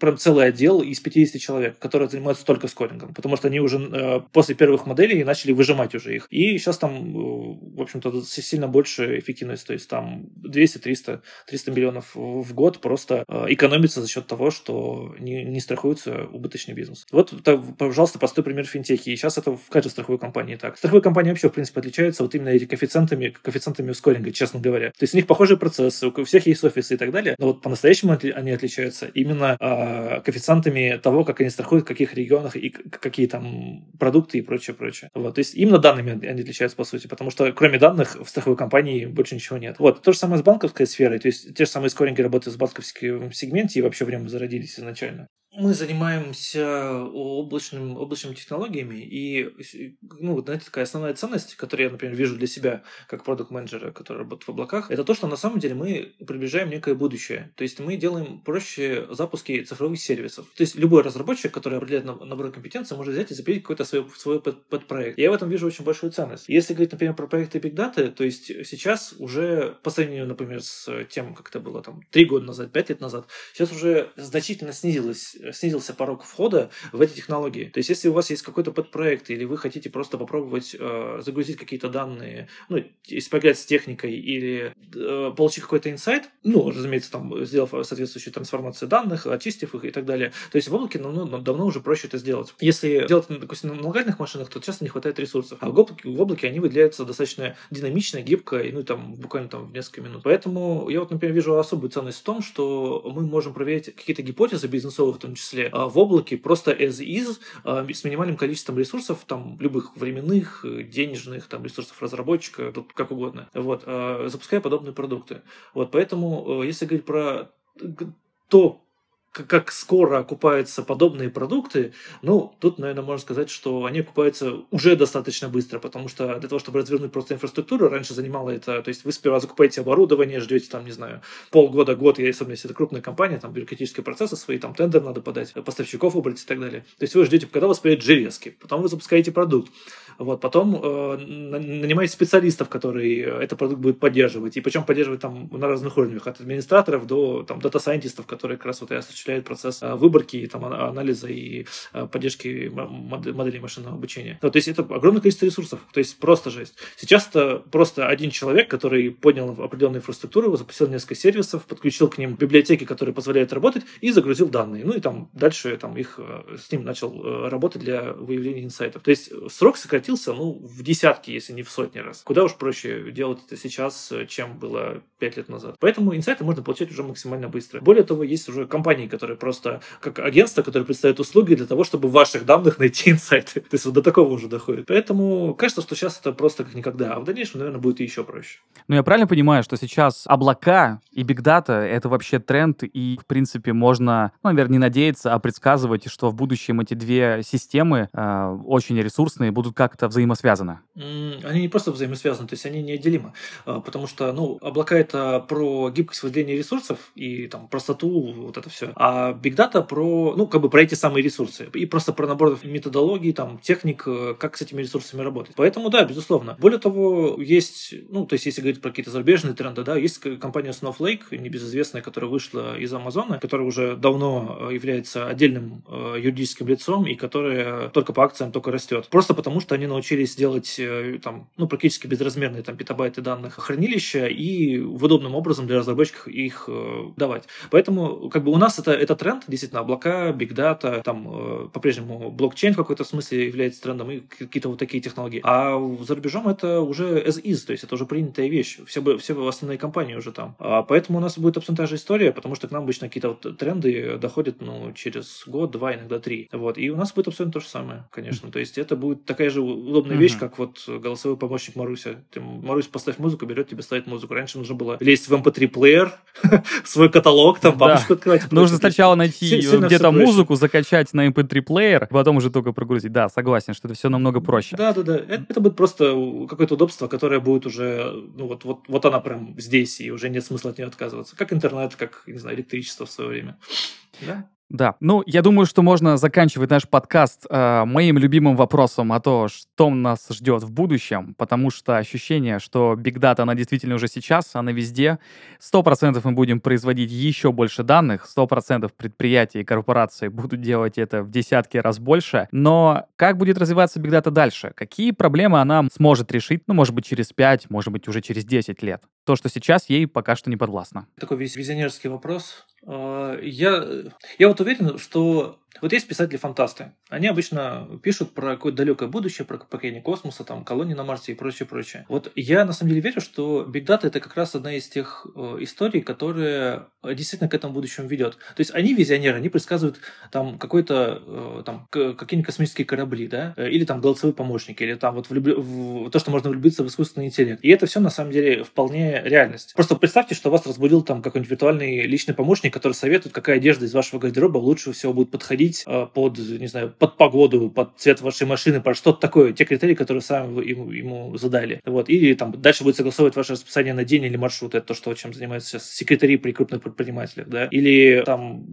прям целый отдел из 50 человек, которые занимаются только скорингом, потому что они уже э, после первых моделей начали выжимать уже их. И сейчас там, э, в общем-то, сильно больше эффективность, то есть там 200, 300, 300 миллионов в год просто э, экономится за счет того, что не, не страхуется убыточный бизнес. Вот, так, пожалуйста, простой пример финтехи. И сейчас это в каждой страховой компании так. Страховые компании вообще, в принципе, отличаются вот именно этими коэффициентами, коэффициентами скоринга, честно говоря. То есть у них похожие процессы, у всех есть офисы и так далее, но вот по-настоящему они отличаются именно а, коэффициентами того, как они страхуют, в каких регионах и какие там продукты и прочее, прочее. Вот, то есть именно данными они отличаются, по сути, потому что кроме данных в страховой компании больше ничего нет. Вот, то же самое с банковской сферой, то есть те же самые скоринги работают в банковском сегменте и вообще в нем зародились изначально. Мы занимаемся облачным, облачными технологиями, и ну, знаете, такая основная ценность, которую я, например, вижу для себя как продукт менеджера который работает в облаках, это то, что на самом деле мы приближаем некое будущее. То есть мы делаем проще запуски цифровых сервисов. То есть любой разработчик, который определяет на- набор компетенций, может взять и запилить какой-то свой, свой под- подпроект. Я в этом вижу очень большую ценность. Если говорить, например, про проекты Big Data, то есть сейчас уже по сравнению, например, с тем, как это было там три года назад, пять лет назад, сейчас уже значительно снизилось, снизился порог входа в эти технологии. То есть, если у вас есть какой-то подпроект, или вы хотите просто попробовать э, загрузить какие-то данные, ну, если с техникой, или э, получить какой-то инсайт, ну, разумеется, там, сделав соответствующую трансформацию данных, очистив их и так далее. То есть, в облаке давно, давно уже проще это сделать. Если делать, допустим, на локальных машинах, то часто не хватает ресурсов. А в облаке, в облаке они выделяются достаточно динамично, гибко, и, ну, там, буквально там в несколько минут. Поэтому я вот, например, вижу особую ценность в том, что мы можем проверить какие-то гипотезы бизнесовые в том числе а, в облаке просто as is, а, с минимальным количеством ресурсов, там, любых временных, э, денежных, там, ресурсов разработчика, тут как угодно, вот, а, запуская подобные продукты. Вот, поэтому, э, если говорить про то, как скоро окупаются подобные продукты, ну, тут, наверное, можно сказать, что они окупаются уже достаточно быстро, потому что для того, чтобы развернуть просто инфраструктуру, раньше занимало это, то есть вы сперва закупаете оборудование, ждете там, не знаю, полгода, год, и особенно если это крупная компания, там бюрократические процессы свои, там тендер надо подать, поставщиков выбрать и так далее. То есть вы ждете, когда у вас появятся железки, потом вы запускаете продукт, вот, потом э, на- нанимаете специалистов, которые э, этот продукт будут поддерживать, и причем поддерживать там на разных уровнях, от администраторов до там дата-сайентистов, которые как раз вот и осуществляют процесс э, выборки, там, ана- анализа и э, поддержки моделей машинного обучения. Вот, то есть это огромное количество ресурсов, то есть просто жесть. Сейчас это просто один человек, который поднял определенную инфраструктуру, запустил несколько сервисов, подключил к ним библиотеки, которые позволяют работать, и загрузил данные. Ну и там дальше там, их э, с ним начал э, работать для выявления инсайтов. То есть срок сократился ну, в десятки, если не в сотни раз. Куда уж проще делать это сейчас, э, чем было пять лет назад. Поэтому инсайты можно получать уже максимально быстро. Более того, есть уже компании, которые просто как агентство, которые представляют услуги для того, чтобы в ваших данных найти *laughs* инсайты. То есть вот до такого уже доходит. Поэтому кажется, что сейчас это просто как никогда, а в дальнейшем, наверное, будет еще проще. Ну, я правильно понимаю, что сейчас облака и бигдата — это вообще тренд, и, в принципе, можно, ну, наверное, не надеяться, а предсказывать, что в будущем эти две системы э, очень ресурсные будут как-то взаимосвязаны. Они не просто взаимосвязаны, то есть они неотделимы. А, Потому что, ну, облака это про гибкость выделения ресурсов и там простоту, вот это все. А Big Data про, ну, как бы про эти самые ресурсы. И просто про набор методологий, там, техник, э, как с этими ресурсами работать. Поэтому, да, безусловно. Более того, есть, ну, то есть, если говорить про какие-то зарубежные тренды, да, есть компания Snowflake, небезызвестная, которая вышла из Амазона, которая уже давно э, является отдельным э, юридическим лицом и которая только по акциям только растет. Просто потому, что они научились делать там, ну, практически безразмерные там питабайты данных хранилища и в удобным образом для разработчиков их давать. Поэтому как бы у нас это, это тренд, действительно, облака, big data, там э, по-прежнему блокчейн в какой-то смысле является трендом и какие-то вот такие технологии. А за рубежом это уже as is, то есть это уже принятая вещь. Все, все основные компании уже там. А поэтому у нас будет абсолютно та же история, потому что к нам обычно какие-то вот тренды доходят ну, через год, два, иногда три. Вот. И у нас будет абсолютно то же самое, конечно. То есть это будет такая же удобная угу. вещь, как вот голосовой помощник Маруся. Ты, Марусь, поставь музыку, берет тебе ставит музыку. Раньше нужно было лезть в MP3-плеер, эм *laughs* в свой каталог, там папочку да. открывать. Нужно сначала найти где-то музыку, закачать на MP3-плеер, эм потом уже только прогрузить. Да, согласен, что это все намного проще. Да, да, да. Это, это будет просто какое-то удобство, которое будет уже, ну вот, вот, вот она прям здесь, и уже нет смысла от нее отказываться. Как интернет, как, не знаю, электричество в свое время. Да? Да, ну, я думаю, что можно заканчивать наш подкаст э, моим любимым вопросом о том, что нас ждет в будущем, потому что ощущение, что Big Data, она действительно уже сейчас, она везде. Сто процентов мы будем производить еще больше данных, сто процентов предприятия и корпорации будут делать это в десятки раз больше. Но как будет развиваться Big Data дальше? Какие проблемы она сможет решить, ну, может быть, через 5, может быть, уже через 10 лет? То, что сейчас ей пока что не подвластно. Такой весь визионерский вопрос. А, я, я вот уверен, что вот есть писатели-фантасты. Они обычно пишут про какое-то далекое будущее, про покорение космоса, там, колонии на Марсе и прочее, прочее. Вот я на самом деле верю, что Big Data это как раз одна из тех э, историй, которая действительно к этому будущему ведет. То есть они визионеры, они предсказывают там какой-то э, там какие-нибудь космические корабли, да, э, или там голосовые помощники, или там вот влюб... в то, что можно влюбиться в искусственный интеллект. И это все на самом деле вполне реальность. Просто представьте, что вас разбудил там какой-нибудь виртуальный личный помощник, который советует, какая одежда из вашего гардероба лучше всего будет подходить э, под, не знаю, под погоду, под цвет вашей машины, под что-то такое, те критерии, которые сами вы ему, ему задали. Вот. И там дальше будет согласовывать ваше расписание на день или маршрут, это то, что, чем занимаются сейчас секретари при крупных предпринимателях, да, или там,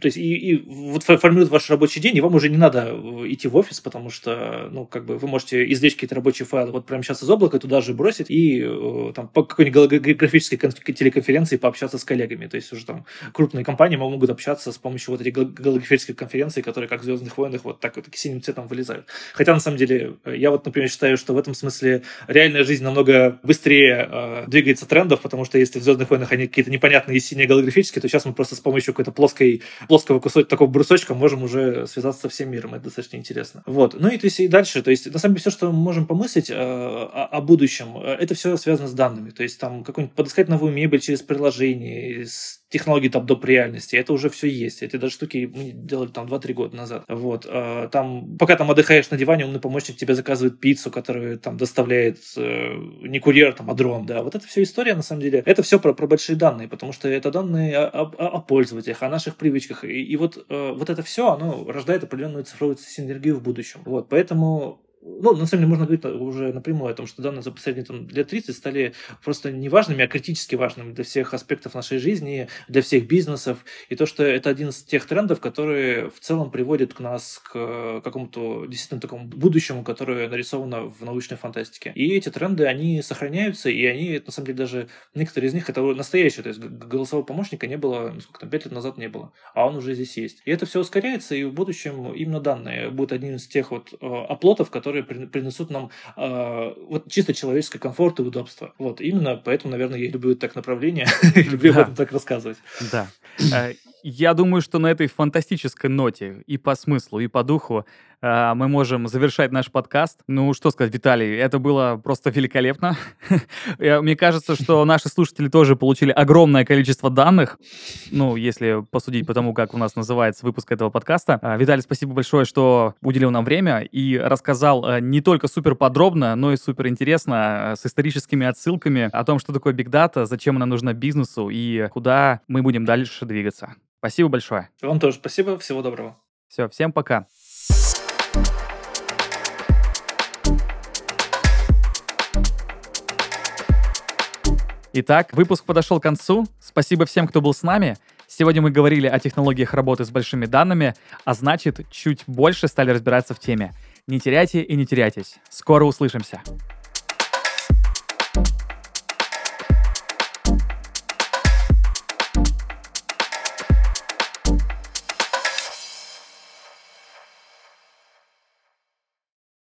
то есть и, и вот формируют ваш рабочий день, и вам уже не надо идти в офис, потому что, ну, как бы вы можете извлечь какие-то рабочие файлы вот прямо сейчас из облака туда же бросить и э, там по какой-нибудь голографической телеконференции пообщаться с коллегами, то есть уже там крупные компании могут общаться с помощью вот этих голографических конференций, которые как в «Звездных войнах» вот так вот синим цветом вылезают. Хотя, на самом деле, я вот, например, считаю, что в этом смысле реальная жизнь намного быстрее э, двигается трендов, потому что если в «Звездных войнах» они какие-то непонятные синие голографические, то сейчас мы просто с помощью какой-то плоской, плоского кусочка, такого брусочка можем уже связаться со всем миром. Это достаточно интересно. Вот. Ну и то есть и дальше, то есть на самом деле все, что мы можем помыслить э, о, о будущем, э, это все связано с данными. То есть там какой-нибудь подыскать новую мебель через приложение, с технологий там доп. реальности. Это уже все есть. Эти даже штуки мы делали там 2-3 года назад. Вот. А, там, пока там отдыхаешь на диване, умный помощник тебе заказывает пиццу, которую там доставляет э, не курьер, там, а дрон. Да. Вот это все история, на самом деле. Это все про, про большие данные, потому что это данные о, о, о пользователях, о наших привычках. И, и вот, э, вот это все, оно рождает определенную цифровую синергию в будущем. Вот. Поэтому ну, на самом деле, можно говорить уже напрямую о том, что данные за последние там, лет 30 стали просто не важными, а критически важными для всех аспектов нашей жизни, для всех бизнесов. И то, что это один из тех трендов, которые в целом приводят к нас к какому-то действительно такому будущему, которое нарисовано в научной фантастике. И эти тренды, они сохраняются, и они, на самом деле, даже некоторые из них это настоящие. То есть голосового помощника не было, ну, сколько там, 5 лет назад не было, а он уже здесь есть. И это все ускоряется, и в будущем именно данные будут одним из тех вот э, оплотов, которые которые принесут нам э, вот чисто человеческий комфорт и удобство. Вот именно поэтому, наверное, я люблю так направление, *laughs* люблю об этом так рассказывать. Да. Э, я думаю, что на этой фантастической ноте и по смыслу, и по духу мы можем завершать наш подкаст. Ну, что сказать, Виталий, это было просто великолепно. *laughs* Мне кажется, что *laughs* наши слушатели тоже получили огромное количество данных, ну, если посудить по тому, как у нас называется выпуск этого подкаста. Э, Виталий, спасибо большое, что уделил нам время и рассказал э, не только супер подробно, но и супер интересно с историческими отсылками о том, что такое Big Data, зачем она нужна бизнесу и куда мы будем дальше двигаться. Спасибо большое. Вам тоже спасибо. Всего доброго. Все, всем пока. Итак, выпуск подошел к концу. Спасибо всем, кто был с нами. Сегодня мы говорили о технологиях работы с большими данными, а значит, чуть больше стали разбираться в теме. Не теряйте и не теряйтесь. Скоро услышимся.